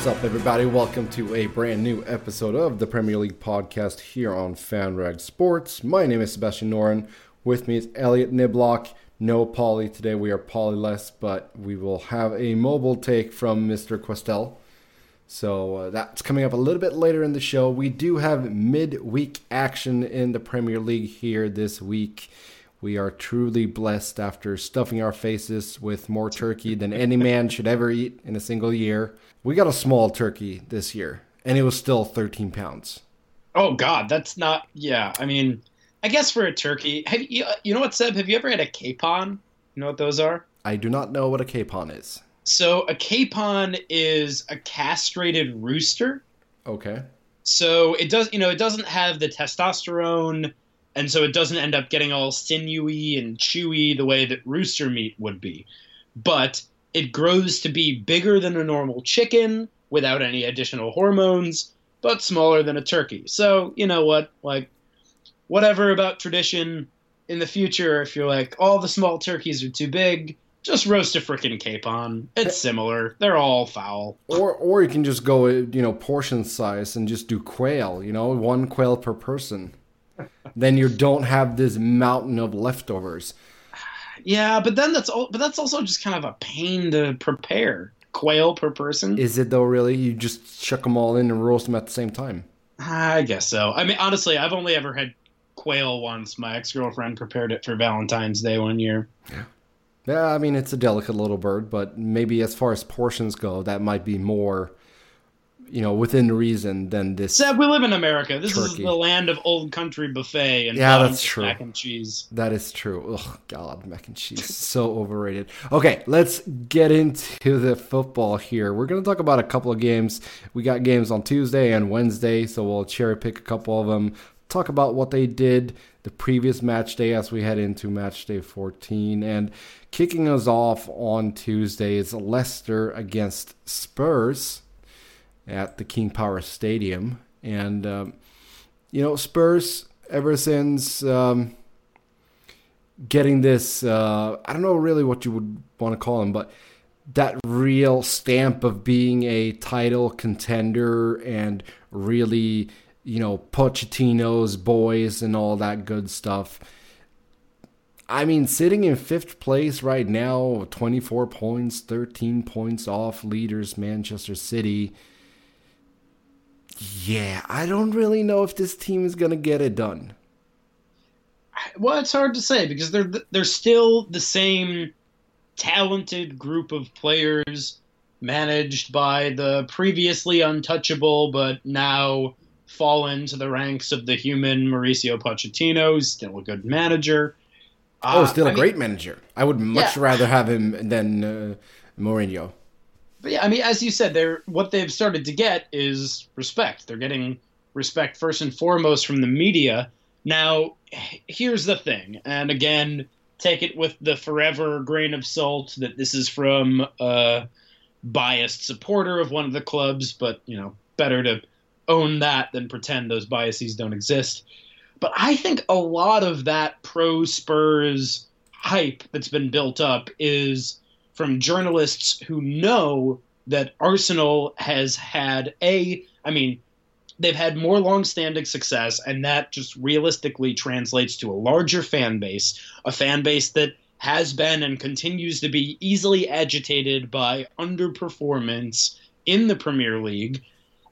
What's up, everybody? Welcome to a brand new episode of the Premier League podcast here on FanRag Sports. My name is Sebastian Noren. With me is Elliott Niblock. No Pauly today. We are Polyless, but we will have a mobile take from Mr. Kwestel. So uh, that's coming up a little bit later in the show. We do have midweek action in the Premier League here this week. We are truly blessed after stuffing our faces with more turkey than any man should ever eat in a single year. We got a small turkey this year, and it was still 13 pounds. Oh God, that's not. Yeah, I mean, I guess for a turkey, have you? You know what, Seb? Have you ever had a capon? You know what those are? I do not know what a capon is. So a capon is a castrated rooster. Okay. So it does, you know, it doesn't have the testosterone, and so it doesn't end up getting all sinewy and chewy the way that rooster meat would be. But it grows to be bigger than a normal chicken without any additional hormones, but smaller than a turkey. So you know what, like, whatever about tradition in the future, if you're like, all the small turkeys are too big, just roast a freaking capon. It's similar. They're all fowl. Or or you can just go you know portion size and just do quail. You know, one quail per person. then you don't have this mountain of leftovers. Yeah, but then that's all. But that's also just kind of a pain to prepare. Quail per person. Is it though? Really, you just chuck them all in and roast them at the same time. I guess so. I mean, honestly, I've only ever had quail once. My ex girlfriend prepared it for Valentine's Day one year. Yeah. Yeah, I mean it's a delicate little bird, but maybe as far as portions go, that might be more, you know, within reason than this. Seb, we live in America. This turkey. is the land of old country buffet and yeah, that's true. Mac and cheese. That is true. Oh God, mac and cheese so overrated. Okay, let's get into the football here. We're gonna talk about a couple of games. We got games on Tuesday and Wednesday, so we'll cherry pick a couple of them. Talk about what they did the previous match day as we head into match day 14 and Kicking us off on Tuesday is Leicester against Spurs at the King Power Stadium. And, um, you know, Spurs, ever since um, getting this, uh, I don't know really what you would want to call them, but that real stamp of being a title contender and really, you know, Pochettino's boys and all that good stuff I mean, sitting in fifth place right now, 24 points, 13 points off leaders, Manchester City. Yeah, I don't really know if this team is going to get it done. Well, it's hard to say because they're they're still the same talented group of players managed by the previously untouchable but now fallen to the ranks of the human Mauricio Pochettino, still a good manager. Oh, still a I great mean, manager. I would much yeah. rather have him than uh, Mourinho. But yeah, I mean, as you said, they're what they've started to get is respect. They're getting respect first and foremost from the media. Now, here's the thing, and again, take it with the forever grain of salt that this is from a biased supporter of one of the clubs, but you know, better to own that than pretend those biases don't exist. But I think a lot of that pro Spurs hype that's been built up is from journalists who know that Arsenal has had a, I mean, they've had more long-standing success, and that just realistically translates to a larger fan base, a fan base that has been and continues to be easily agitated by underperformance in the Premier League.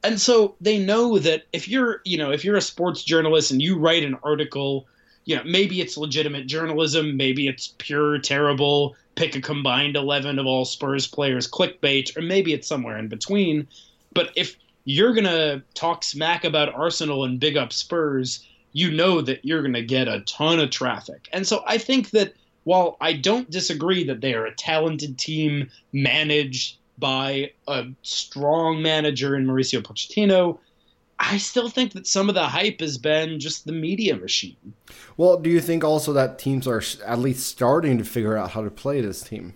And so they know that if you're you know if you're a sports journalist and you write an article you know maybe it's legitimate journalism maybe it's pure terrible pick a combined 11 of all spurs players clickbait or maybe it's somewhere in between. But if you're going to talk smack about arsenal and big up spurs you know that you're going to get a ton of traffic. And so i think that while i don't disagree that they are a talented team managed by a strong manager in Mauricio Pochettino, I still think that some of the hype has been just the media machine. Well, do you think also that teams are at least starting to figure out how to play this team?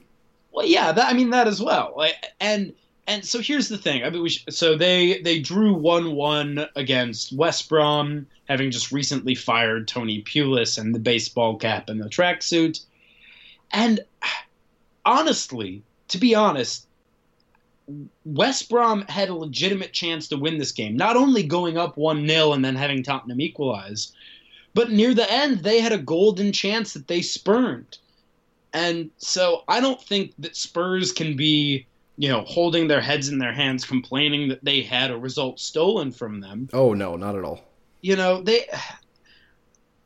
Well, yeah, that, I mean that as well. And and so here's the thing. I mean, should, so they they drew one one against West Brom, having just recently fired Tony Pulis and the baseball cap and the tracksuit. And honestly, to be honest, West Brom had a legitimate chance to win this game, not only going up 1 0 and then having Tottenham equalize, but near the end, they had a golden chance that they spurned. And so I don't think that Spurs can be, you know, holding their heads in their hands, complaining that they had a result stolen from them. Oh, no, not at all. You know, they.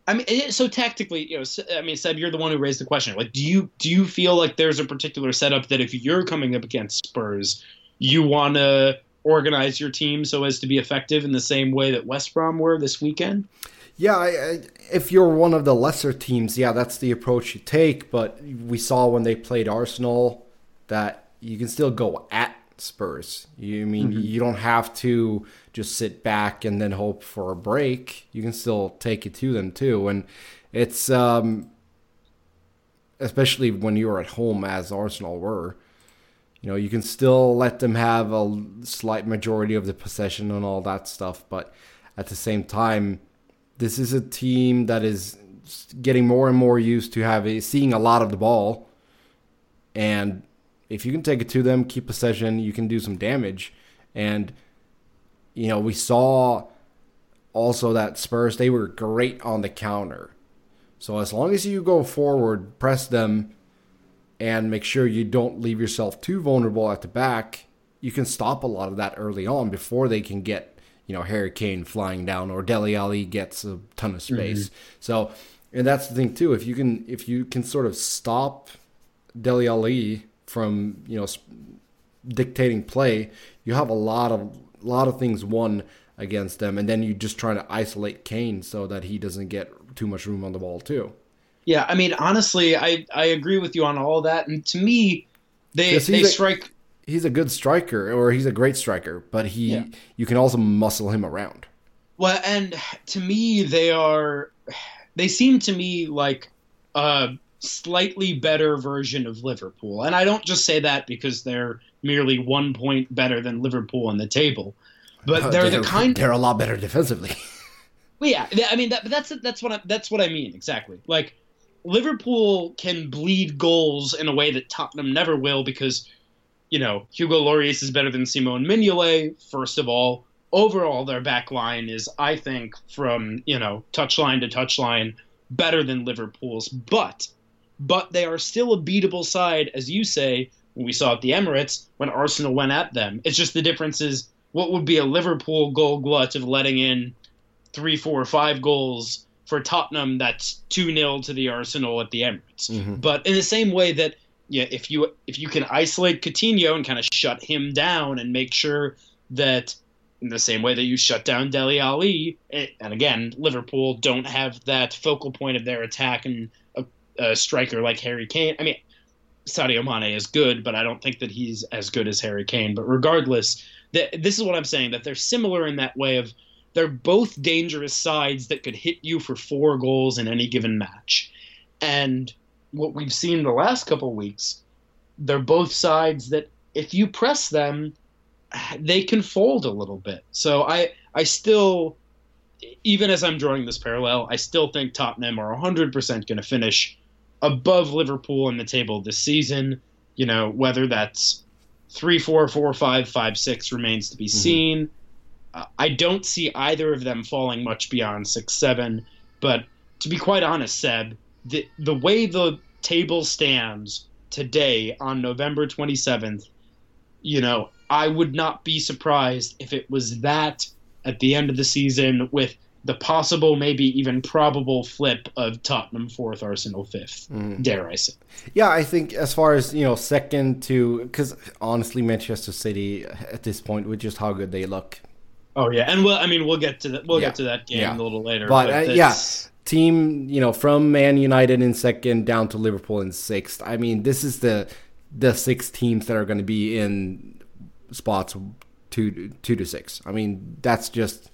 I mean, so tactically, you know, I mean, Seb, you're the one who raised the question. Like, do you do you feel like there's a particular setup that if you're coming up against Spurs, you want to organize your team so as to be effective in the same way that West Brom were this weekend? Yeah, I, I, if you're one of the lesser teams, yeah, that's the approach you take. But we saw when they played Arsenal that you can still go at Spurs. You mean mm-hmm. you don't have to just sit back and then hope for a break. You can still take it to them too, and it's um, especially when you're at home as Arsenal were. You know, you can still let them have a slight majority of the possession and all that stuff, but at the same time, this is a team that is getting more and more used to having seeing a lot of the ball, and if you can take it to them, keep possession, you can do some damage. And you know, we saw also that Spurs they were great on the counter. So as long as you go forward, press them, and make sure you don't leave yourself too vulnerable at the back, you can stop a lot of that early on before they can get you know Harry Kane flying down or Dele Ali gets a ton of space. Mm-hmm. So, and that's the thing too. If you can if you can sort of stop Dele Ali from you know dictating play, you have a lot of lot of things won against them, and then you just try to isolate Kane so that he doesn't get too much room on the ball too. Yeah, I mean, honestly, I I agree with you on all that, and to me, they they strike he's a good striker or he's a great striker, but he yeah. you can also muscle him around. Well, and to me they are they seem to me like a slightly better version of Liverpool. And I don't just say that because they're merely 1 point better than Liverpool on the table. But they're, they're the kind they're a lot better defensively. well, yeah, I mean that, that's that's what I, that's what I mean exactly. Like Liverpool can bleed goals in a way that Tottenham never will because you know, Hugo Lloris is better than Simon Mignolet, first of all. Overall, their back line is, I think, from, you know, touchline to touchline, better than Liverpool's. But, but they are still a beatable side, as you say, when we saw at the Emirates, when Arsenal went at them. It's just the difference is what would be a Liverpool goal glut of letting in three, four, five goals for Tottenham that's 2 0 to the Arsenal at the Emirates. Mm-hmm. But in the same way that yeah, if you if you can isolate Coutinho and kind of shut him down and make sure that in the same way that you shut down Dele Ali, and again, Liverpool don't have that focal point of their attack and a, a, striker like Harry Kane. I mean, Sadio Mane is good, but I don't think that he's as good as Harry Kane. But regardless, th- this is what I'm saying that they're similar in that way of they're both dangerous sides that could hit you for four goals in any given match, and what we've seen the last couple weeks, they're both sides that if you press them, they can fold a little bit. So I I still even as I'm drawing this parallel, I still think Tottenham are 100% going to finish above Liverpool in the table this season. You know, whether that's three, four, four, five, five, six remains to be mm-hmm. seen. Uh, I don't see either of them falling much beyond six, seven. But to be quite honest, Seb, the the way the table stands today on November 27th, you know, I would not be surprised if it was that at the end of the season with the possible, maybe even probable flip of Tottenham fourth, Arsenal fifth. Mm. Dare I say? Yeah, I think as far as you know, second to because honestly, Manchester City at this point with just how good they look. Oh yeah, and we'll I mean we'll get to that we'll yeah. get to that game yeah. a little later. But, but uh, yeah, team, you know, from Man United in second down to Liverpool in sixth. I mean, this is the the six teams that are going to be in spots two two to six. I mean, that's just.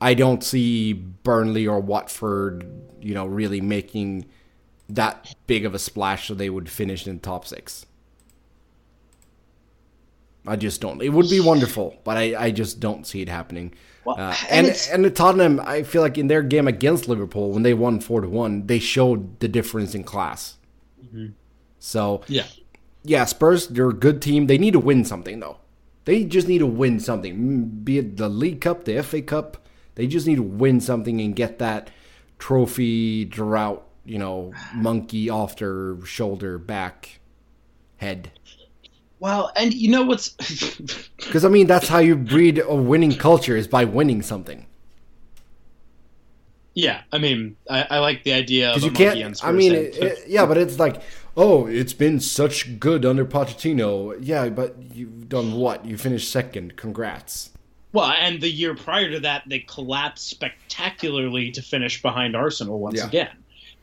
I don't see Burnley or Watford, you know, really making that big of a splash so they would finish in top six. I just don't. It would be wonderful, but I, I just don't see it happening. Well, uh, and and, and the Tottenham, I feel like in their game against Liverpool when they won four to one, they showed the difference in class. Mm-hmm. So yeah, yeah, Spurs, they're a good team. They need to win something, though. They just need to win something, mm, be it the League Cup, the FA Cup. They just need to win something and get that trophy drought, you know, monkey off their shoulder, back, head. Well, and you know what's. Because, I mean, that's how you breed a winning culture is by winning something. Yeah, I mean, I, I like the idea of you can't. I mean, it, it, yeah, but it's like, oh, it's been such good under Pochettino. Yeah, but you've done what? You finished second. Congrats. Well, and the year prior to that, they collapsed spectacularly to finish behind Arsenal once yeah. again.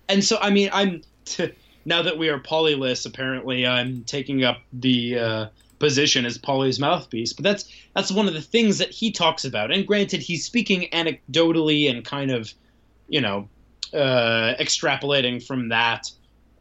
And so, I mean, I'm t- now that we are polyless, apparently, I'm taking up the uh, position as Pauly's mouthpiece. But that's that's one of the things that he talks about. And granted, he's speaking anecdotally and kind of you know, uh, extrapolating from that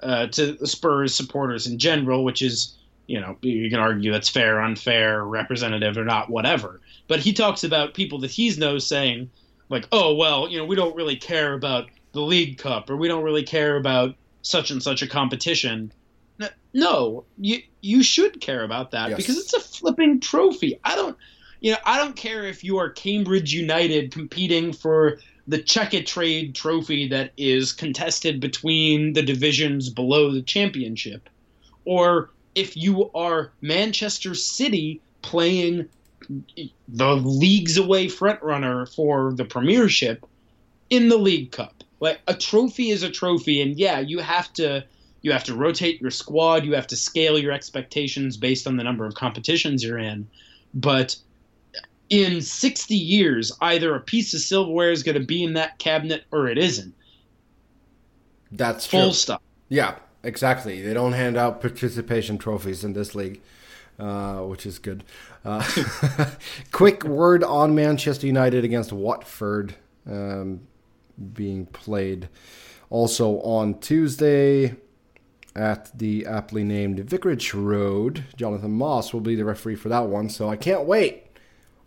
uh, to Spurs supporters in general, which is, you know, you can argue that's fair, unfair, representative, or not, whatever. But he talks about people that he's knows saying, like, oh, well, you know, we don't really care about the League Cup or we don't really care about such and such a competition. No, you you should care about that yes. because it's a flipping trophy. I don't, you know, I don't care if you are Cambridge United competing for the Checkatrade trophy that is contested between the divisions below the championship, or if you are Manchester City playing the leagues away frontrunner for the Premiership in the League Cup. Like a trophy is a trophy, and yeah, you have to you have to rotate your squad, you have to scale your expectations based on the number of competitions you're in, but in 60 years, either a piece of silverware is going to be in that cabinet or it isn't. That's full true. stop. Yeah, exactly. They don't hand out participation trophies in this league, uh, which is good. Uh, quick word on Manchester United against Watford um, being played also on Tuesday at the aptly named Vicarage Road. Jonathan Moss will be the referee for that one, so I can't wait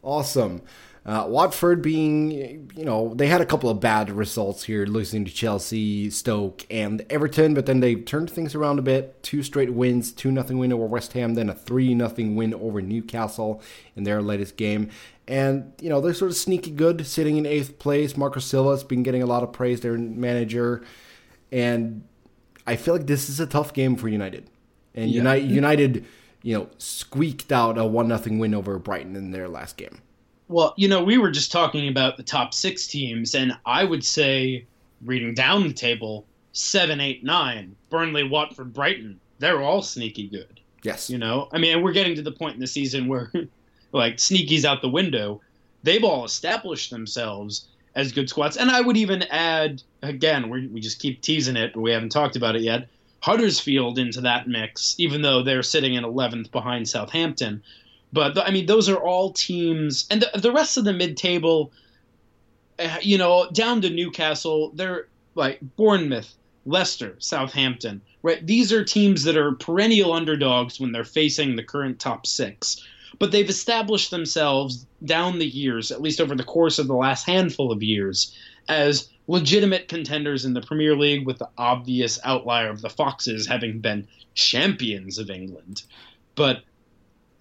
awesome. Uh, Watford being, you know, they had a couple of bad results here, losing to Chelsea, Stoke, and Everton, but then they turned things around a bit. Two straight wins, 2 0 win over West Ham, then a 3 0 win over Newcastle in their latest game. And, you know, they're sort of sneaky good, sitting in eighth place. Marco Silva's been getting a lot of praise, their manager. And I feel like this is a tough game for United. And yeah. United, United you know, squeaked out a one nothing win over Brighton in their last game. Well, you know, we were just talking about the top six teams, and I would say, reading down the table, seven, eight, nine, Burnley, Watford, Brighton, they're all sneaky good. Yes. You know, I mean, we're getting to the point in the season where, like, sneaky's out the window. They've all established themselves as good squads. And I would even add, again, we just keep teasing it, but we haven't talked about it yet. Huddersfield into that mix, even though they're sitting in 11th behind Southampton. But I mean, those are all teams, and the, the rest of the mid-table, uh, you know, down to Newcastle, they're like Bournemouth, Leicester, Southampton, right? These are teams that are perennial underdogs when they're facing the current top six. But they've established themselves down the years, at least over the course of the last handful of years, as legitimate contenders in the Premier League, with the obvious outlier of the Foxes having been champions of England. But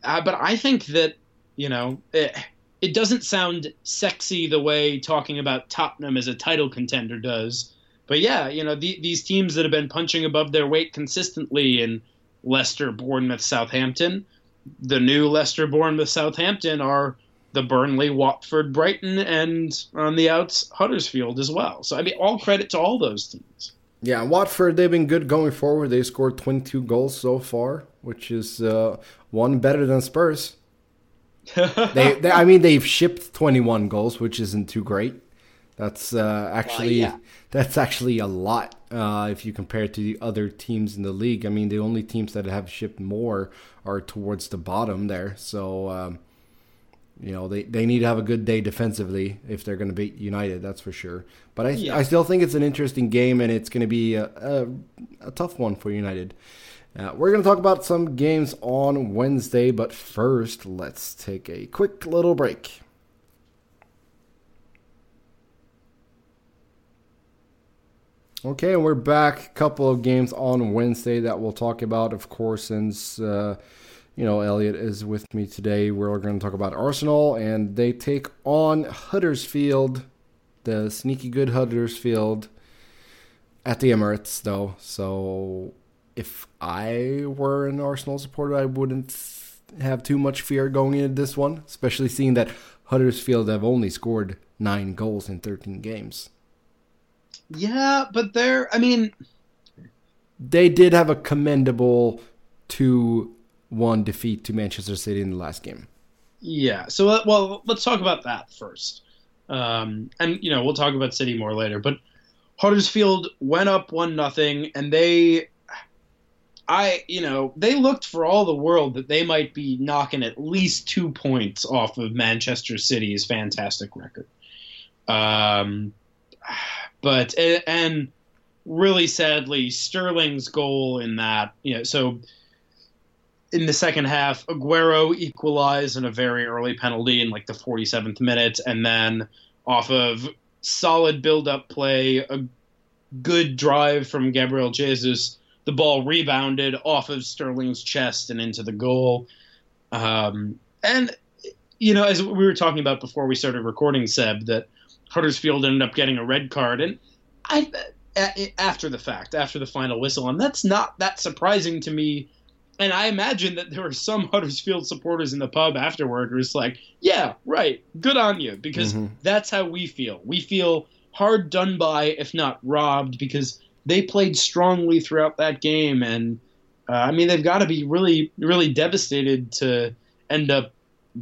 uh, but I think that you know it, it doesn't sound sexy the way talking about Tottenham as a title contender does. But yeah, you know the, these teams that have been punching above their weight consistently in Leicester, Bournemouth, Southampton, the new Leicester, Bournemouth, Southampton are the Burnley, Watford, Brighton, and on the outs, Huddersfield as well. So, I mean, all credit to all those teams. Yeah, Watford, they've been good going forward. They scored 22 goals so far, which is uh, one better than Spurs. they, they, I mean, they've shipped 21 goals, which isn't too great. That's uh, actually yeah. that's actually a lot uh, if you compare it to the other teams in the league. I mean, the only teams that have shipped more are towards the bottom there. So um, you know, they, they need to have a good day defensively if they're going to beat United, that's for sure. But I, yeah. I still think it's an interesting game and it's going to be a, a, a, tough one for United. Uh, we're going to talk about some games on Wednesday, but first, let's take a quick little break. Okay, and we're back. A couple of games on Wednesday that we'll talk about, of course, since uh, you know Elliott is with me today. We're going to talk about Arsenal, and they take on Huddersfield, the sneaky good Huddersfield, at the Emirates, though. So, if I were an Arsenal supporter, I wouldn't have too much fear going into this one, especially seeing that Huddersfield have only scored nine goals in 13 games. Yeah, but they're. I mean, they did have a commendable two-one defeat to Manchester City in the last game. Yeah. So, uh, well, let's talk about that first. Um, and you know, we'll talk about City more later. But Huddersfield went up one nothing, and they, I, you know, they looked for all the world that they might be knocking at least two points off of Manchester City's fantastic record. Um, but and really sadly, Sterling's goal in that, you know, so in the second half, Aguero equalized in a very early penalty in like the 47th minute, and then off of solid build-up play, a good drive from Gabriel Jesus, the ball rebounded off of Sterling's chest and into the goal. Um, and you know, as we were talking about before we started recording, Seb, that Huddersfield ended up getting a red card, and I after the fact, after the final whistle, and that's not that surprising to me. And I imagine that there were some Huddersfield supporters in the pub afterward who was like, "Yeah, right, good on you," because mm-hmm. that's how we feel. We feel hard done by, if not robbed, because they played strongly throughout that game, and uh, I mean they've got to be really, really devastated to end up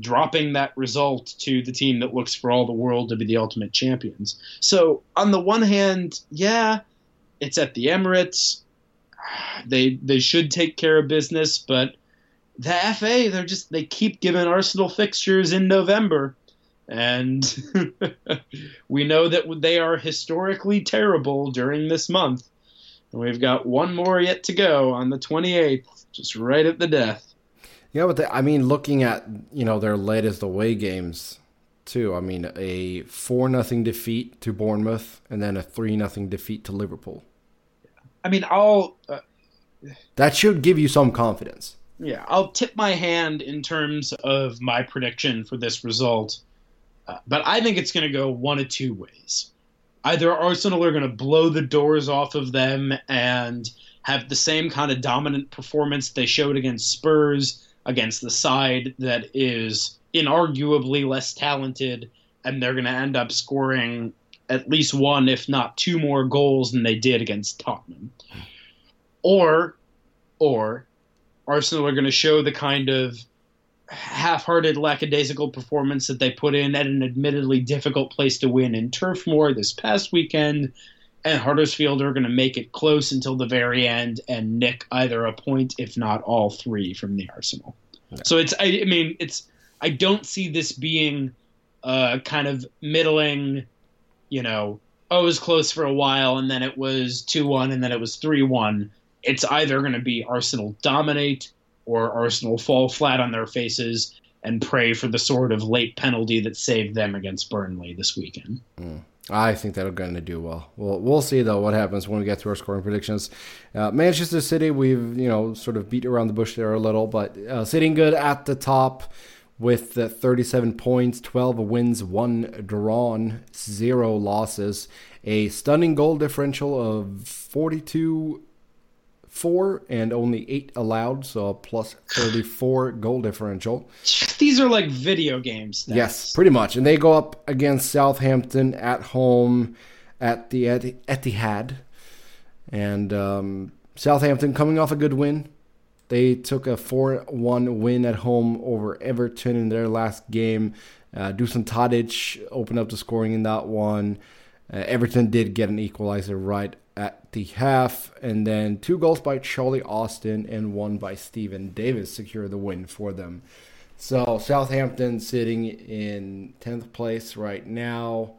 dropping that result to the team that looks for all the world to be the ultimate champions. So, on the one hand, yeah, it's at the Emirates. They they should take care of business, but the FA they're just they keep giving Arsenal fixtures in November. And we know that they are historically terrible during this month. And we've got one more yet to go on the 28th, just right at the death. Yeah, but the, I mean, looking at you know their latest away games too. I mean, a four nothing defeat to Bournemouth, and then a three nothing defeat to Liverpool. I mean, I'll. Uh, that should give you some confidence. Yeah, I'll tip my hand in terms of my prediction for this result, uh, but I think it's going to go one of two ways. Either Arsenal are going to blow the doors off of them and have the same kind of dominant performance they showed against Spurs against the side that is inarguably less talented, and they're going to end up scoring at least one, if not two more goals than they did against Tottenham. Or, or Arsenal are going to show the kind of half-hearted, lackadaisical performance that they put in at an admittedly difficult place to win in Turf Moor this past weekend, and Huddersfield are going to make it close until the very end and nick either a point, if not all three, from the Arsenal. So it's, I, I, mean, it's, I don't see this being a kind of middling, you know, oh, it was close for a while and then it was 2 1 and then it was 3 1. It's either going to be Arsenal dominate or Arsenal fall flat on their faces and pray for the sort of late penalty that saved them against Burnley this weekend. Mm. I think they're going to do well. Well, we'll see though what happens when we get to our scoring predictions. Uh, Manchester City, we've you know sort of beat around the bush there a little, but uh, sitting good at the top with the 37 points, 12 wins, one drawn, zero losses, a stunning goal differential of 42 four and only eight allowed, so a plus 34 goal differential. These are like video games. Stats. Yes, pretty much. And they go up against Southampton at home at the Etihad. And um, Southampton coming off a good win. They took a 4 1 win at home over Everton in their last game. Uh, Dusan Tadic opened up the scoring in that one. Uh, Everton did get an equalizer right at the half, and then two goals by Charlie Austin and one by Steven Davis secure the win for them. So Southampton sitting in tenth place right now,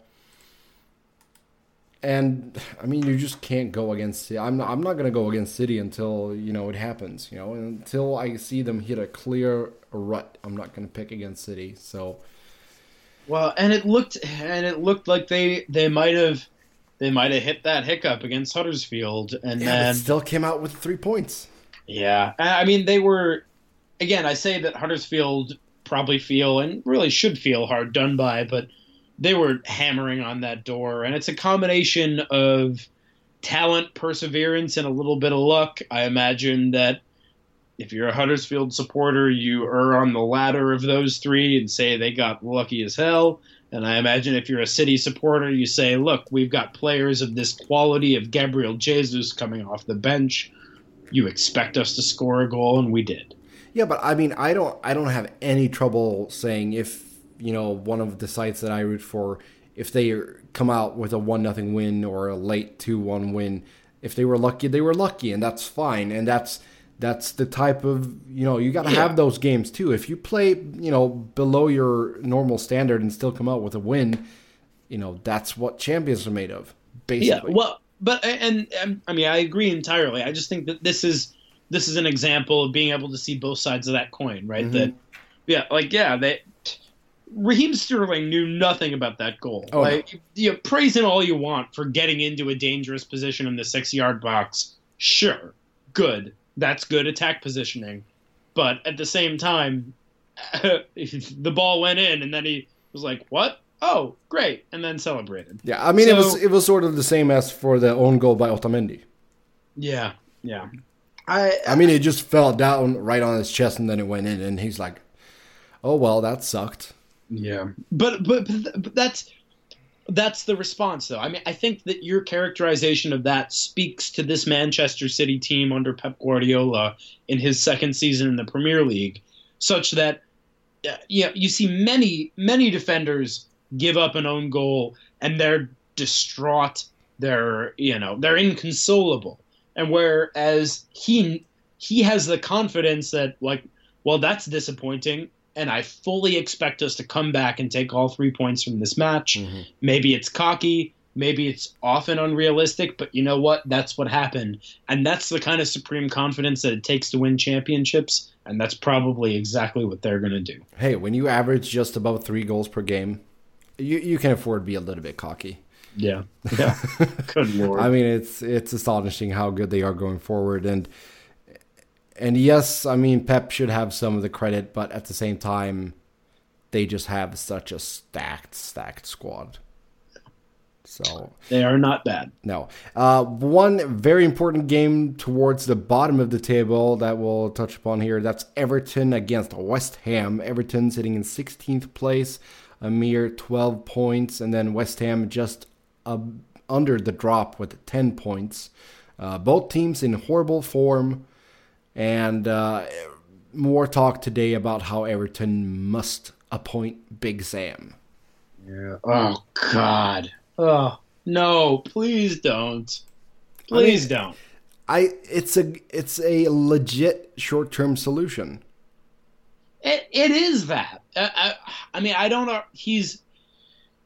and I mean you just can't go against. City. I'm not, I'm not gonna go against City until you know it happens. You know until I see them hit a clear rut. I'm not gonna pick against City. So. Well, and it looked and it looked like they they might have they might have hit that hiccup against Huddersfield, and Yeah, then still came out with three points. yeah, I mean they were. Again, I say that Huddersfield probably feel and really should feel hard done by, but they were hammering on that door, and it's a combination of talent, perseverance, and a little bit of luck. I imagine that if you're a Huddersfield supporter, you are on the latter of those three and say they got lucky as hell. And I imagine if you're a City supporter, you say, look, we've got players of this quality of Gabriel Jesus coming off the bench. You expect us to score a goal, and we did. Yeah, but I mean, I don't, I don't have any trouble saying if you know one of the sites that I root for, if they come out with a one nothing win or a late two one win, if they were lucky, they were lucky, and that's fine, and that's that's the type of you know you got to Yeah. have those games too. If you play you know below your normal standard and still come out with a win, you know that's what champions are made of, basically. Yeah, well, but and, and I mean, I agree entirely. I just think that this is this is an example of being able to see both sides of that coin, right? Mhm. That yeah, like yeah, that Raheem Sterling knew nothing about that goal. Oh, no. like you praise him all you want for getting into a dangerous position in the six yard box. Sure, good. That's good attack positioning. But at the same time, the ball went in, and then he was like, "What? Oh, great!" and then celebrated. Yeah, I mean it was it was sort of the same as for the own goal by Otamendi. Yeah, yeah. I I mean, it just fell down right on his chest, and then it went in, and he's like, "Oh well, that sucked." Yeah, but but, but but that's that's the response, though. I mean, I think that your characterization of that speaks to this Manchester City team under Pep Guardiola in his second season in the Premier League, such that uh, yeah, you see many many defenders give up an own goal and they're distraught. They're you know they're inconsolable, and whereas he he has the confidence that like well that's disappointing and I fully expect us to come back and take all three points from this match. Mhm. Maybe it's cocky, maybe it's often unrealistic, but you know what? That's what happened. And that's the kind of supreme confidence that it takes to win championships, and that's probably exactly what they're going to do. Hey, when you average just about three goals per game, you you can afford to be a little bit cocky. Yeah. Yeah. Good lord. I mean, it's it's astonishing how good they are going forward, and and yes, I mean Pep should have some of the credit, but at the same time, they just have such a stacked stacked squad. So they are not bad. no, uh, one very important game towards the bottom of the table that we'll touch upon here. That's Everton against West Ham. Everton sitting in 16th place, a mere 12 points, and then West Ham just uh, under the drop with 10 points. Uh, both teams in horrible form, and uh, more talk today about how Everton must appoint Big Sam. Yeah. Oh God. Oh no! Please don't. I mean- Please don't. I it's a it's a legit short term solution. It, it is that. I, I, I mean, I don't know. He's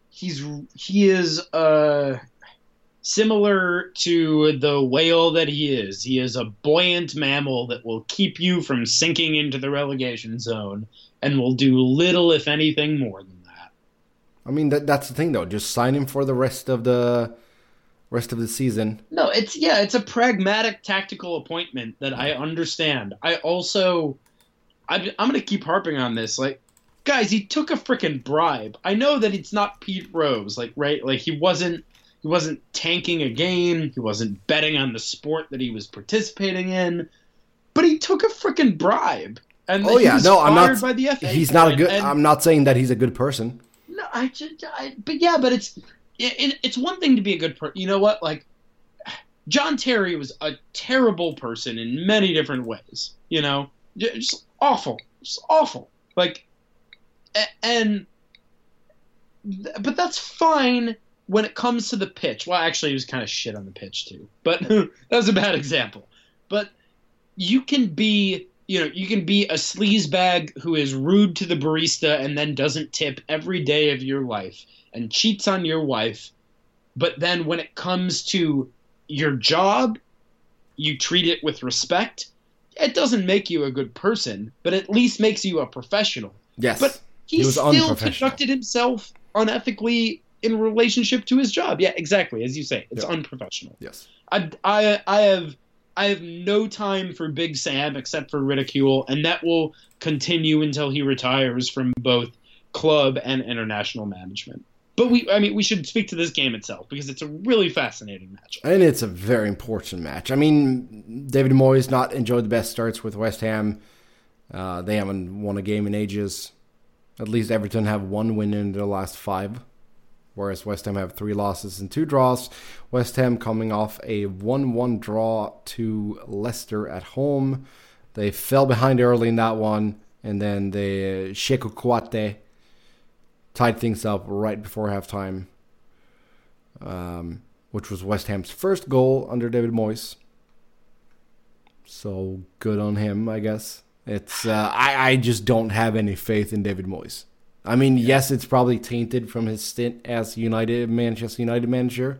he's he is uh similar to the whale that he is. He is a buoyant mammal that will keep you from sinking into the relegation zone and will do little, if anything, more than that. I mean that that's the thing though. Just sign him for the rest of the rest of the season. No, it's yeah, it's a pragmatic tactical appointment that I understand. I also, I'm, I'm going to keep harping on this. Like, guys, he took a freaking bribe. I know that it's not Pete Rose, like right, like he wasn't he wasn't tanking a game, he wasn't betting on the sport that he was participating in, but he took a freaking bribe. And Oh, yeah, no, I'm not- by the FA. He's not a good. and- I'm not saying that he's a good person. no, I just, I, but yeah, but it's it, it, it's one thing to be a good person. You know what? Like John Terry was a terrible person in many different ways. You know, just awful, just awful. Like, and but that's fine when it comes to the pitch. Well, actually, he was kind of shit on the pitch too, but that was a bad example. But you can be you know, you can be a sleazebag who is rude to the barista and then doesn't tip every day of your life and cheats on your wife. But then when it comes to your job, you treat it with respect. It doesn't make you a good person, but at least makes you a professional. Yes. But he, He still conducted himself unethically in relationship to his job. Yeah, exactly. As you say, it's Yeah. unprofessional. Yes. I, I, I have I have no time for Big Sam except for ridicule, and that will continue until he retires from both club and international management. But we, I mean, we should speak to this game itself because it's a really fascinating match. And it's a very important match. I mean, David Moyes not enjoyed the best starts with West Ham. Uh, they haven't won a game in ages. At least Everton have one win in their last five, whereas West Ham have three losses and two draws. West Ham coming off a 1 1 draw to Leicester at home. They fell behind early in that one, and then the Kouyaté tied things up right before halftime, um, which was West Ham's first goal under David Moyes. So good on him, I guess. It's uh, I I just don't have any faith in David Moyes. I mean, yes, it's probably tainted from his stint as United Manchester United manager,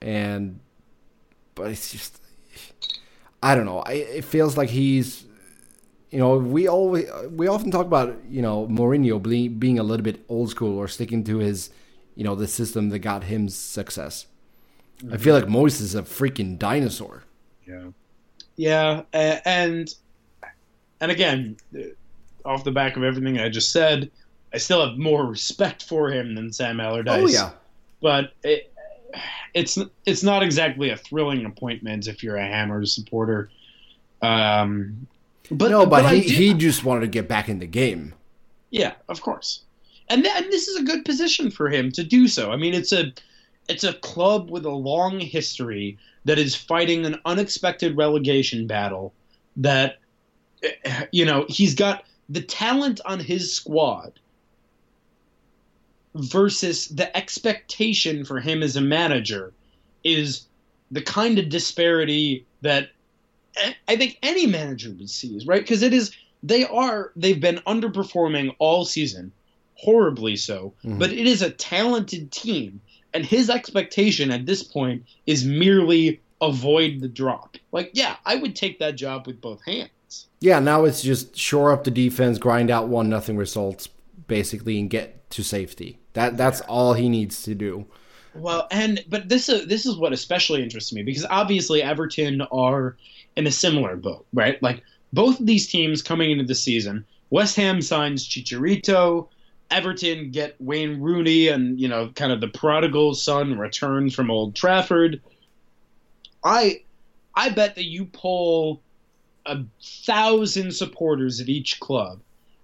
and but it's just I don't know. I, it feels like he's you know we always we often talk about you know Mourinho being being a little bit old school or sticking to his you know the system that got him success. I feel like Moyes is a freaking dinosaur. Yeah, yeah, uh, and and again, uh, off the back of everything I just said, I still have more respect for him than Sam Allardyce. Oh yeah, but it, it's it's not exactly a thrilling appointment if you're a Hammers supporter. Um, but no, but, I he he just wanted to get back in the game. yeah, of course, and th- and this is a good position for him to do so. I mean, it's a it's a club with a long history that is fighting an unexpected relegation battle. That eh, you know he's got the talent on his squad versus the expectation for him as a manager is the kind of disparity that I- think any manager would see, right? Because it is they are they've been underperforming all season, horribly so. Mhm. But it is a talented team, and his expectation at this point is merely avoid the drop. Like, yeah, I would take that job with both hands. Yeah, now it's just shore up the defense, grind out one nothing results, basically, and get to safety. That that's all he needs to do. Well, and but this is this is what especially interests me because obviously Everton are in a similar boat, right? Like both of these teams coming into the season, West Ham signs Chicharito, Everton get Wayne Rooney, and you know, kind of the prodigal son returns from Old Trafford. I I bet that you pull a thousand supporters of each club,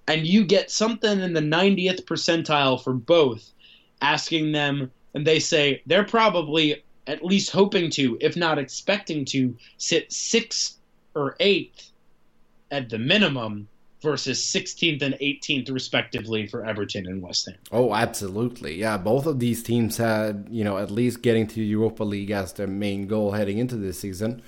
and you get something in the 90th percentile for both, asking them, and they say they're probably at least hoping to, if not expecting to, sit sixth or eighth at the minimum versus 16th and 18th respectively for Everton and West Ham. Oh, absolutely. Yeah, both of these teams had, you know, at least getting to Europa League as their main goal heading into this season.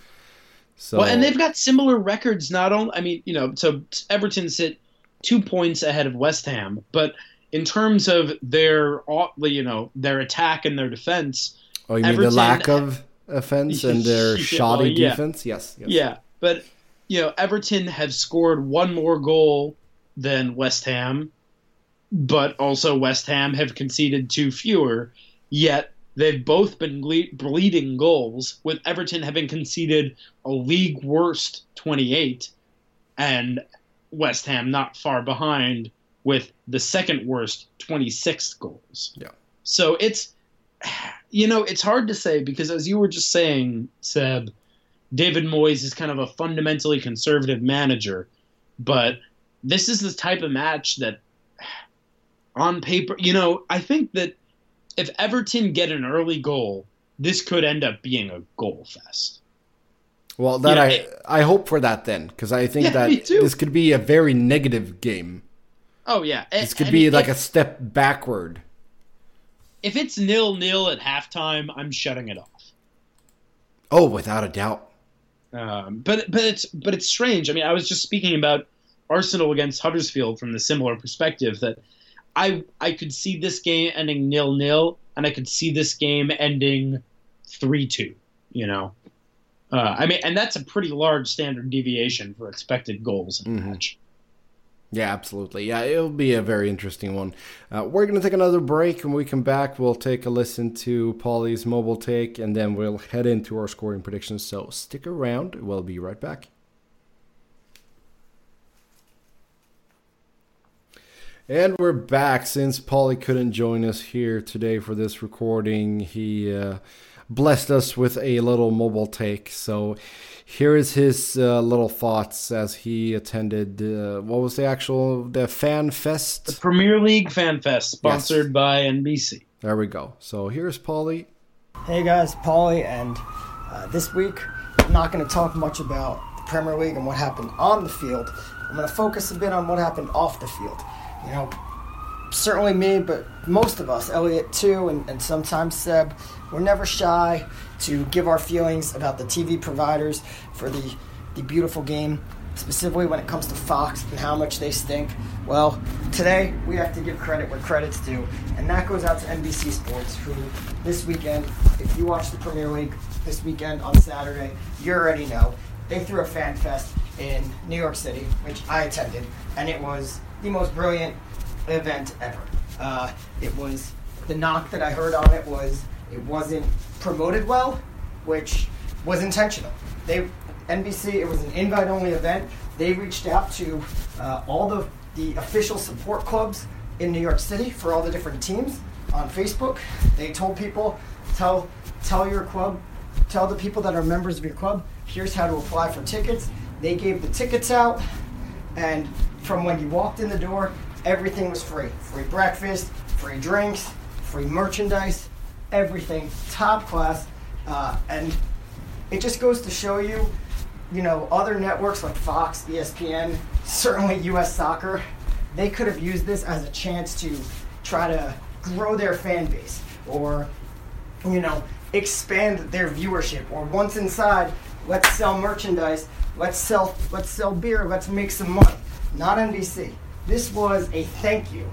So Well, and they've got similar records. Not only, I mean, you know, so Everton sit two points ahead of West Ham, but in terms of their, you know, their attack and their defense, Oh, you mean the lack of offense and their shoddy well, yeah. defense? Yes. yes. yeah. But you know, Everton have scored one more goal than West Ham, but also West Ham have conceded two fewer. Yet they've both been ble- bleeding goals, with Everton having conceded a league worst 28, and West Ham not far behind with the second worst 26 goals. Yeah. So it's, you know, it's hard to say because as you were just saying, Seb, David Moyes is kind of a fundamentally conservative manager, but this is the type of match that, on paper, you know, I think that if Everton get an early goal, this could end up being a goal fest. Well, that Yeah, I it- I hope for that then, because I think Yeah, that this could be a very negative game. Oh yeah, This could be like a step backward. if it's nil nil at halftime, I'm shutting it off. Oh, without a doubt. Um, but but it's but it's strange. I mean, I was just speaking about Arsenal against Huddersfield from the similar perspective that I I could see this game ending nil nil, and I could see this game ending three two. You know, uh, I mean, and that's a pretty large standard deviation for expected goals in a Mhm. match. Yeah, absolutely. Yeah, it'll be a very interesting one. Uh, we're going to take another break. When we come back, we'll take a listen to Pauly's mobile take, and then we'll head into our scoring predictions. So stick around. We'll be right back. And we're back. Since Paulie couldn't join us here today for this recording, he uh, blessed us with a little mobile take. So here is his uh, little thoughts as he attended uh, what was the actual the fan fest? The premier league fan fest sponsored yes. by nbc there we go. So here's Pauly. Hey guys Pauly and uh, this week i'm not going to talk much about the premier league and what happened on the field. I'm going to focus a bit on what happened off the field. You know certainly me but most of us Elliott too and, and sometimes seb we're never shy to give our feelings about the TV providers for the, the beautiful game, specifically when it comes to Fox and how much they stink. Well, today we have to give credit where credit's due, and that goes out to NBC Sports, who this weekend, if you watch the Premier League this weekend on Saturday, you already know they threw a fan fest in New York City, which I attended, and it was the most brilliant event ever. Uh, it was the knock that I heard on it was it wasn't promoted well, which was intentional. They NBC, it was an invite-only event. They reached out to uh, all the the official support clubs in New York City for all the different teams on Facebook. They told people, tell tell your club, tell the people that are members of your club, here's how to apply for tickets. They gave the tickets out, and from when you walked in the door, everything was free. Free breakfast, free drinks, free merchandise everything top class, uh, and it just goes to show you, you know, other networks like Fox, ESPN, certainly U.S. Soccer, they could have used this as a chance to try to grow their fan base or, you know, expand their viewership. Or once inside, let's sell merchandise, let's sell, let's sell beer, let's make some money. Not NBC. This was a thank you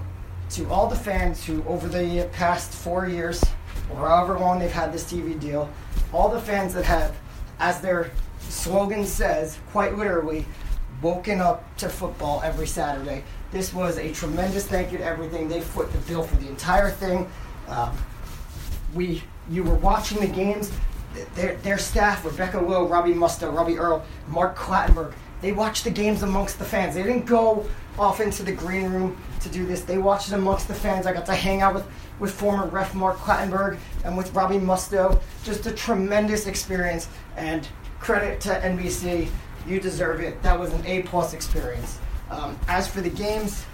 to all the fans who, over the past four years, or however long they've had this TV deal, all the fans that have, as their slogan says, quite literally, woken up to football every Saturday. This was a tremendous thank you to everything. They foot the bill for the entire thing. Um, we, you were watching the games. Their, their staff, Rebecca Will, Robbie Mustoe, Robbie Earle, Mark Clattenburg, they watched the games amongst the fans. They didn't go off into the green room to do this. They watched it amongst the fans. I got to hang out with with former ref Mark Clattenburg and with Robbie Mustoe. Just a tremendous experience and credit to NBC. You deserve it. That was an A plus experience. Um, as for the games,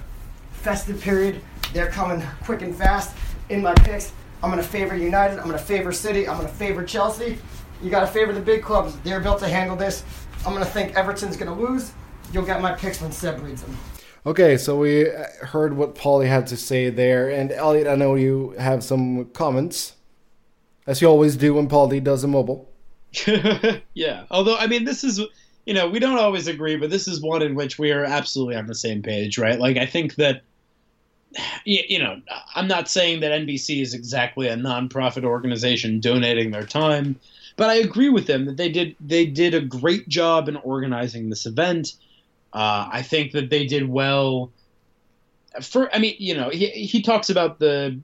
festive period, they're coming quick and fast. In my picks, I'm going to favor United. I'm going to favor City. I'm going to favor Chelsea. You got to favor the big clubs. They're built to handle this. I'm going to think Everton's going to lose. You'll get my picks when Seb reads them. Okay, so we uh, heard what Pauly had to say there, and Elliott, I know you have some comments, as you always do when Pauly does a mobile. yeah, although I mean, this is you know we don't always agree, but this is one in which we are absolutely on the same page, right? Like I think that you know I'm not saying that NBC is exactly a nonprofit organization donating their time, but I agree with them that they did they did a great job in organizing this event uh, I think that they did well. For I mean, you know, he he talks about the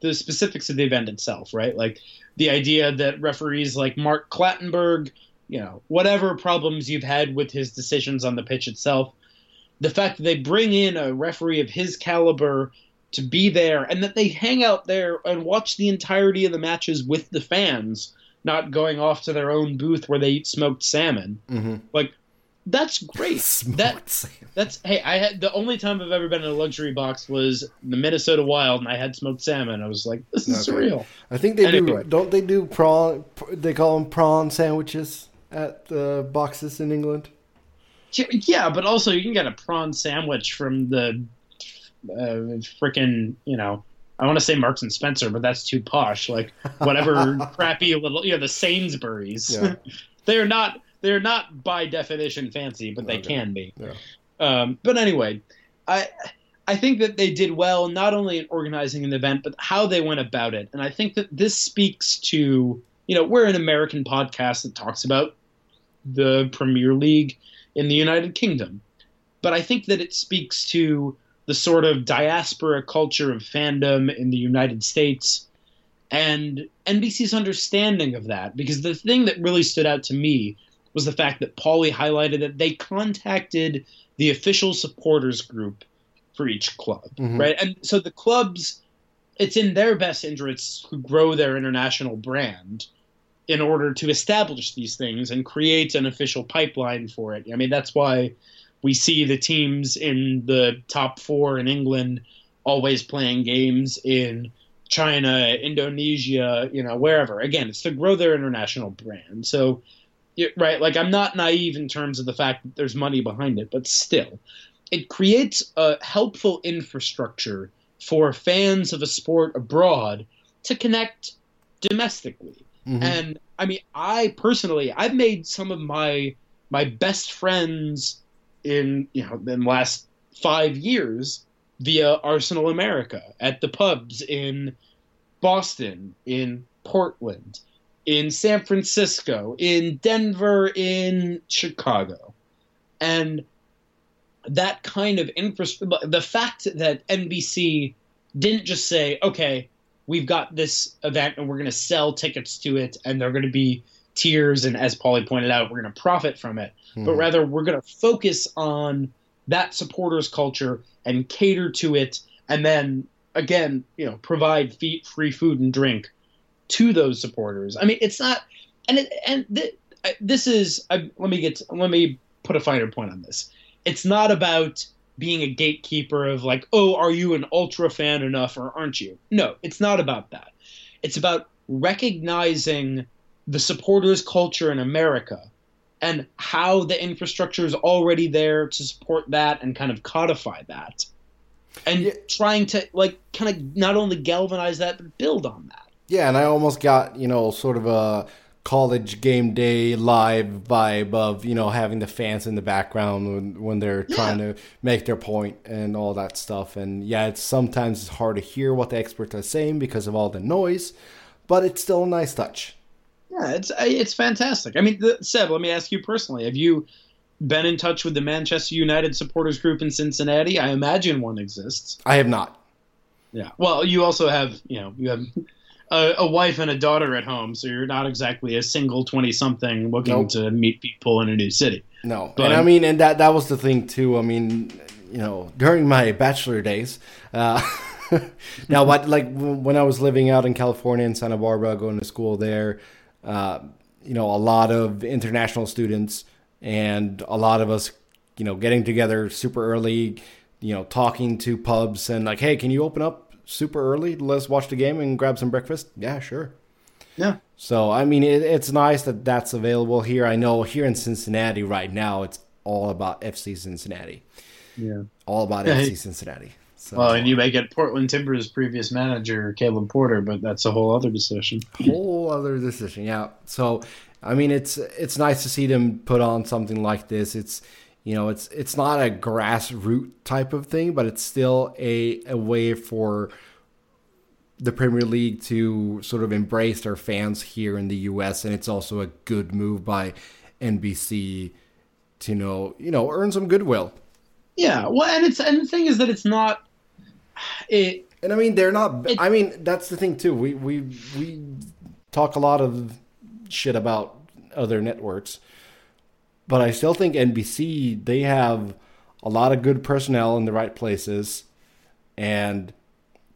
the specifics of the event itself, right? Like the idea that referees like Mark Clattenburg, you know, whatever problems you've had with his decisions on the pitch itself, the fact that they bring in a referee of his caliber to be there and that they hang out there and watch the entirety of the matches with the fans, not going off to their own booth where they eat smoked salmon. Mm-hmm. Like that's great. that, that's hey, I had the only time I've ever been in a luxury box was the Minnesota Wild, and I had smoked salmon. I was like, this is okay. surreal. I think they anyway. do. Don't they do prawn? They call them prawn sandwiches at the boxes in England. Yeah, but also you can get a prawn sandwich from the uh, freaking you know. I want to say Marks and Spencer, but that's too posh. Like whatever crappy little, you know, the Sainsbury's. Yeah. They're not they're not by definition fancy, but they okay. can be. Yeah. Um, but anyway, I I think that they did well not only in organizing an event, but how they went about it. And I think that this speaks to you know we're an American podcast that talks about the Premier League in the United Kingdom. but I think that it speaks to the sort of diaspora culture of fandom in the United States and NBC's understanding of that. Because the thing that really stood out to me was the fact that Pauly highlighted that they contacted the official supporters group for each club, mm-hmm. right? And so the clubs, it's in their best interests to grow their international brand in order to establish these things and create an official pipeline for it. I mean, that's why we see the teams in the top four in England always playing games in China, Indonesia, you know, wherever. Again, it's to grow their international brand. So, right, like I'm not naive in terms of the fact that there's money behind it, but still, it creates a helpful infrastructure for fans of a sport abroad to connect domestically. Mm-hmm. And I mean, I personally, I've made some of my my best friends in you know in the last five years via Arsenal America at the pubs in Boston, in Portland, in San Francisco, in Denver, in Chicago. And that kind of infrastructure, the fact that NBC didn't just say, okay, we've got this event and we're going to sell tickets to it and they're going to be tiers and as Pauly pointed out, we're going to profit from it, mm-hmm. but rather we're going to focus on that supporters culture and cater to it and then again, you know, provide free food and drink to those supporters. I mean, it's not, and it, and th- this is. Uh, let me get. Let me put a finer point on this. It's not about being a gatekeeper of like, oh, are you an ultra fan enough or aren't you? No, it's not about that. It's about recognizing the supporters culture in America and how the infrastructure is already there to support that and kind of codify that and yeah. trying to like kind of not only galvanize that but build on that. Yeah, and I almost got you know sort of a college game day live vibe of you know having the fans in the background when, when they're yeah. trying to make their point and all that stuff and yeah it's sometimes it's hard to hear what the experts are saying because of all the noise but it's still a nice touch yeah it's it's fantastic i mean the, seb let me ask you personally have you been in touch with the Manchester United supporters group in Cincinnati? I imagine one exists. I have not. Yeah. Well, you also have, you know, you have a, a wife and a daughter at home, so you're not exactly a single twenty-something looking nope. to meet people in a new city. No, but, and I mean, and that that was the thing too. I mean, you know, during my bachelor days. Uh, now, what like when I was living out in California in Santa Barbara, going to school there, uh, you know, a lot of international students and a lot of us, you know, getting together super early, you know, talking to pubs and like, hey, can you open up super early? Let's watch the game and grab some breakfast. Yeah, sure. Yeah. So I mean, it, it's nice that that's available here. I know here in Cincinnati right now, it's all about FC Cincinnati. Yeah. All about yeah, FC Cincinnati. So, well, and you may get Portland Timbers' previous manager, Caleb Porter, but that's a whole other decision. Whole other decision, yeah. So I mean, it's it's nice to see them put on something like this. It's you know, it's it's not a grassroots type of thing, but it's still a a way for the Premier League to sort of embrace their fans here in the US and it's also a good move by NBC to you know, you know, earn some goodwill. Yeah, well, and it's and the thing is that it's not it and I mean they're not it, I mean that's the thing too. We we we talk a lot of shit about other networks. But I still think NBC they have a lot of good personnel in the right places, and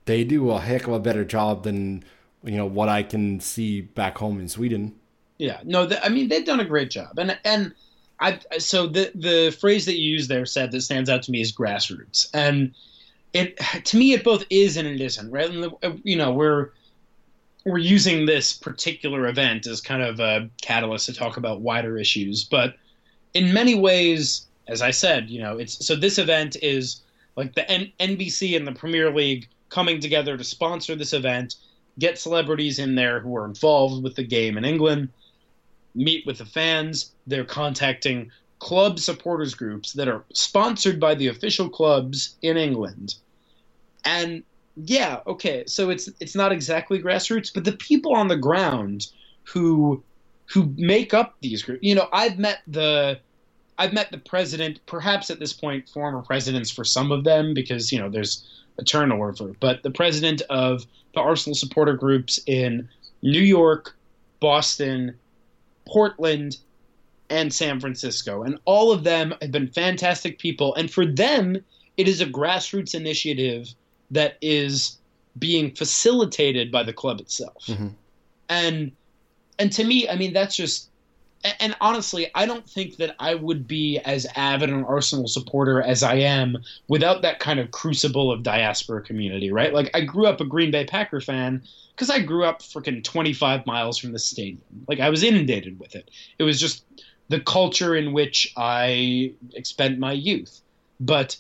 they do a heck of a better job than you know what I can see back home in Sweden. Yeah, no, the, I mean they've done a great job, and and I so the the phrase that you used there said that stands out to me is grassroots, and it to me it both is and it isn't, right? And the, you know we're we're using this particular event as kind of a catalyst to talk about wider issues. But in many ways, as I said, you know, it's so this event is like the N- NBC and the Premier League coming together to sponsor this event, get celebrities in there who are involved with the game in England, meet with the fans. They're contacting club supporters groups that are sponsored by the official clubs in England. And yeah, okay, so it's it's not exactly grassroots, but the people on the ground who who make up these groups. You know, I've met the I've met the president, perhaps at this point, former presidents for some of them, because you know there's a turnover. But the president of the Arsenal supporter groups in New York, Boston, Portland, and San Francisco, and all of them have been fantastic people. And for them, it is a grassroots initiative that is being facilitated by the club itself. Mhm. And and to me, I mean, that's just and honestly, I don't think that I would be as avid an Arsenal supporter as I am without that kind of crucible of diaspora community, right? Like I grew up a Green Bay Packer fan because I grew up freaking 25 miles from the stadium. Like I was inundated with it. It was just the culture in which I spent my youth. But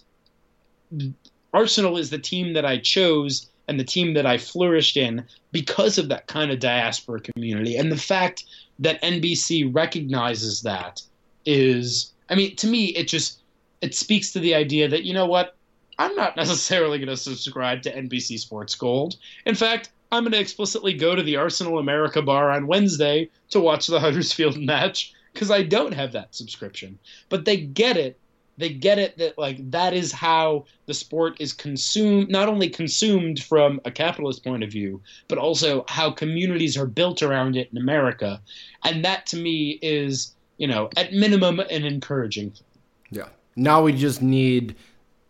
Arsenal is the team that I chose and the team that I flourished in because of that kind of diaspora community. And the fact that NBC recognizes that is, I mean, to me, it just it speaks to the idea that you know what, I'm not necessarily going to subscribe to NBC Sports Gold. In fact, I'm going to explicitly go to the Arsenal America bar on Wednesday to watch the Huddersfield match because I don't have that subscription. But they get it. They get it that like that is how the sport is consumed, not only consumed from a capitalist point of view, but also how communities are built around it in America. And that to me is, you know, at minimum an encouraging thing. Yeah. Now we just need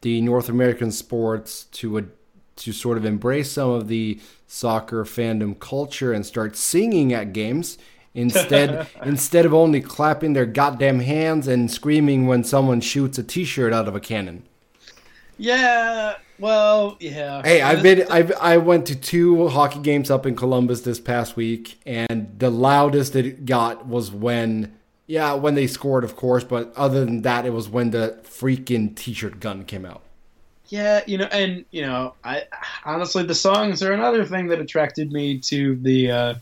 the North American sports to ad- to sort of embrace some of the soccer fandom culture and start singing at games instead instead of only clapping their goddamn hands and screaming when someone shoots a t-shirt out of a cannon. Yeah, well, yeah. Hey, I've been I've I went to two hockey games up in Columbus this past week and the loudest it got was when yeah, when they scored of course, but other than that it was when the freaking t-shirt gun came out. Yeah, you know, and you know, I honestly the songs are another thing that attracted me to the uh,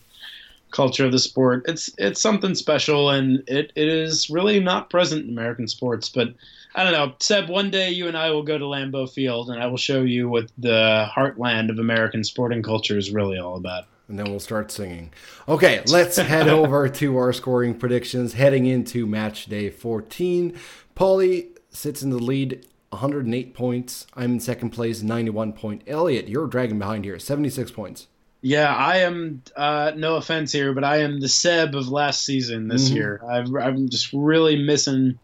culture of the sport. It's it's something special, and it, it is really not present in American sports. But I don't know, Seb. One day you and I will go to Lambeau Field, and I will show you what the heartland of American sporting culture is really all about. and then we'll start singing. Okay, let's head over to our scoring predictions heading into match day 14. Pauly sits in the lead, 108 points. I'm in second place, 91 point. Elliott, you're dragging behind here, 76 points. Yeah, I am. Uh, no offense here, but I am the Seb of last season this Mhm. year. I've, I'm just really missing,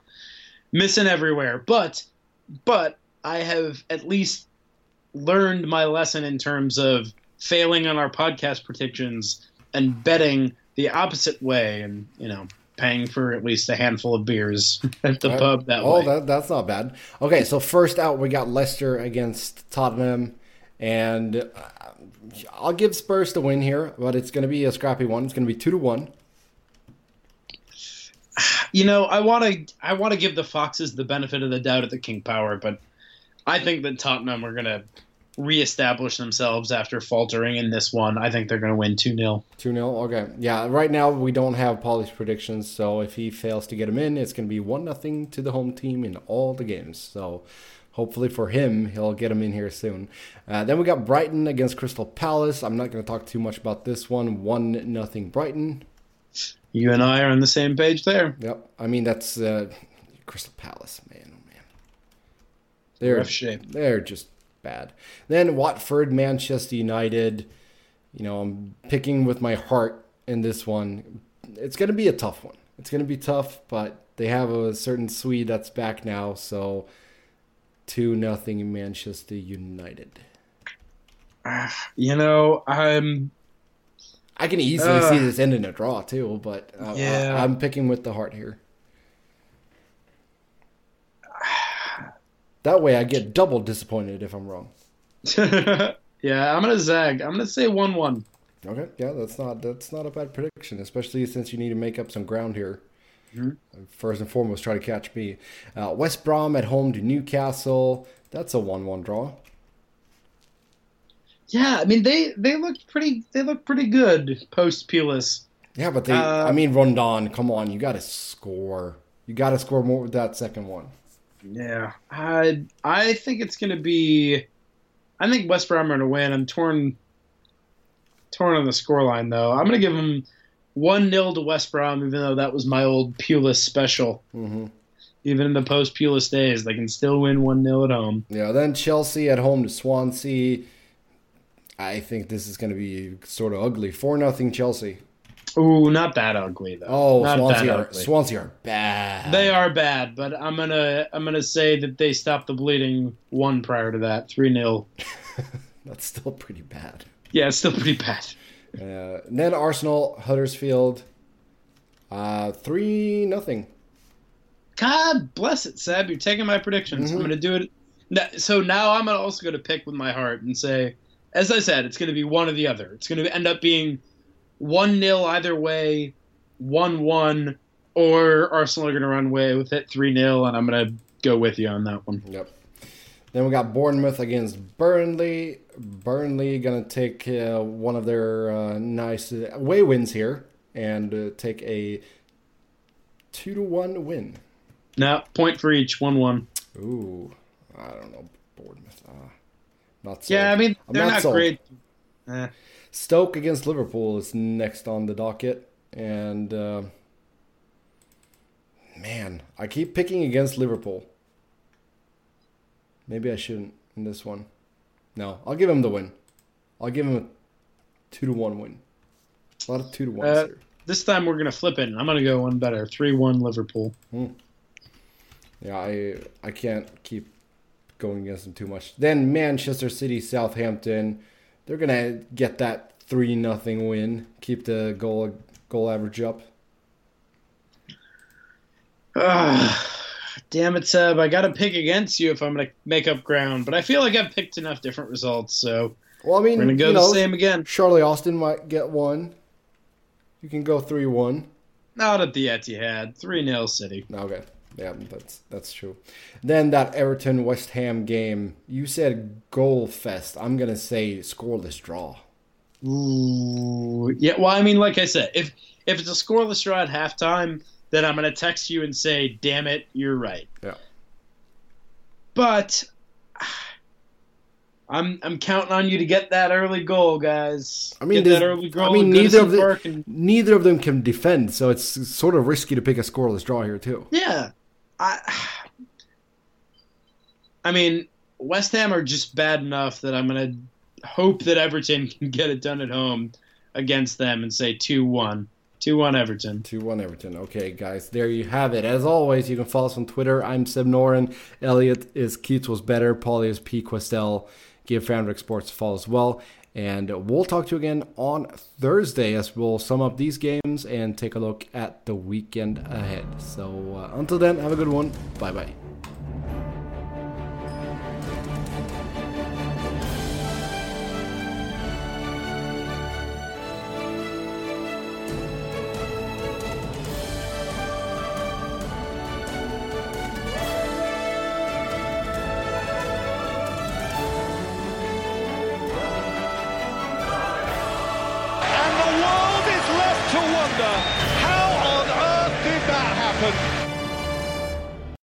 missing everywhere. But, but I have at least learned my lesson in terms of failing on our podcast predictions and betting the opposite way, and you know, paying for at least a handful of beers at the pub that oh, way. that, that's not bad. Okay, so first out, we got Leicester against Tottenham. And uh, I'll give Spurs the win here, but it's going to be a scrappy one. It's going to be 2 to 1. You know, I want to I want to give the Foxes the benefit of the doubt at the King Power, but I think that Tottenham are going to reestablish themselves after faltering in this one. I think they're going to win 2-0. 2 0. Okay. Yeah, right now we don't have Pauly's predictions, so if he fails to get him in, it's going to be 1 nothing to the home team in all the games. So hopefully for him, he'll get him in here soon. Uh, then we got Brighton against Crystal Palace. I'm not going to talk too much about this one. 1 nothing Brighton. You and I are on the same page there. Yep. I mean, that's uh, Crystal Palace, man. Oh, man. They're, Rough shape. they're just bad. Then Watford, Manchester United. You know, I'm picking with my heart in this one. It's going to be a tough one. It's going to be tough, but they have a certain Swede that's back now, so 2 nothing Manchester United. You know, I'm I can easily Ugh. see this ending in a draw too, but uh, Yeah. I, I'm picking with the heart here. That way, I get double disappointed if I'm wrong. Yeah, I'm going to zag. I'm going to say 1-1. Okay, yeah, that's not that's not a bad prediction, especially since you need to make up some ground here. Mhm. First and foremost, try to catch me. Uh, West Brom at home to Newcastle. That's a one-one draw. Yeah, I mean they they looked pretty they look pretty good post Pulis. Yeah, but they. Uh, I mean, Rondon. Come on, you got to score. You got to score more with that second one. Yeah, I I think it's gonna be. I think West Brom are gonna win. I'm torn. Torn on the scoreline though. I'm gonna give them one 0 to West Brom, even though that was my old Pulis special. hmm Even in the post Pulis days, they can still win 1 0 at home. Yeah, then Chelsea at home to Swansea. I think this is going to be sort of ugly. 4 nothing Chelsea. Ooh, not that ugly though. Oh, not Swansea are, ugly. Swansea are bad. They are bad, but I'm gonna I'm gonna say that they stopped the bleeding one prior to that, three 0 That's still pretty bad. Yeah, it's still pretty bad. Uh, then Arsenal, Huddersfield, uh, 3 nothing. God bless it, Seb. You're taking my predictions. Mhm. I'm gonna do it. So now I'm also gonna pick with my heart and say, as I said, it's gonna be one or the other. It's gonna end up being one 0 either way, one one, or Arsenal are gonna run away with it three 0 and I'm gonna go with you on that one. Yep. Then we got Bournemouth against Burnley. Burnley gonna take uh, one of their uh, nice uh, away wins here and uh, take a two to one win. Now point for each, one one. Ooh, I don't know Bournemouth. Uh, not so. Yeah, I mean I'm they're not not, great. Eh. Stoke against Liverpool is next on the docket, and uh, man, I keep picking against Liverpool. Maybe I shouldn't in this one. No, I'll give him the win. I'll give him a two to one win. A lot of two to ones Uh. This time we're gonna flip it. and I'm gonna go one better, three one Liverpool. Yeah, I I can't keep going against them too much. Then Manchester City, Southampton, they're gonna get that three nothing win. Keep the goal goal average up. Ah, damn it, Seb. I got to pick against you if I'm going to make up ground, but I feel like I've picked enough different results, so Well, I mean, we're going to go the know, same again. Charlie Austin might get one. You can go three one. Not at the Etihad. 3 0 City. Okay, yeah, that's that's true. Then that Everton West Ham game. You said goal fest. I'm gonna say scoreless draw. Ooh. Yeah, well, I mean, like I said, if if it's a scoreless draw at halftime, then I'm going to text you and say, damn it, you're right. Yeah. But. I'm I'm counting on you to get that early goal, guys. I mean, get that early goal. I mean, neither of the Park and- neither of them can defend, so it's sort of risky to pick a scoreless draw here too. Yeah, I. I mean, West Ham are just bad enough that I'm gonna hope that Everton can get it done at home against them and say two one. Two one Everton. Two one Everton. Okay, guys, there you have it. As always, you can follow us on Twitter. I'm Seb Noren. Elliott is Keats was better. Pauly is P Kwestel. Give Foundrick Sports a follow as well. And we'll talk to you again on Thursday as we'll sum up these games and take a look at the weekend ahead. So uh, until then, have a good one. Bye bye.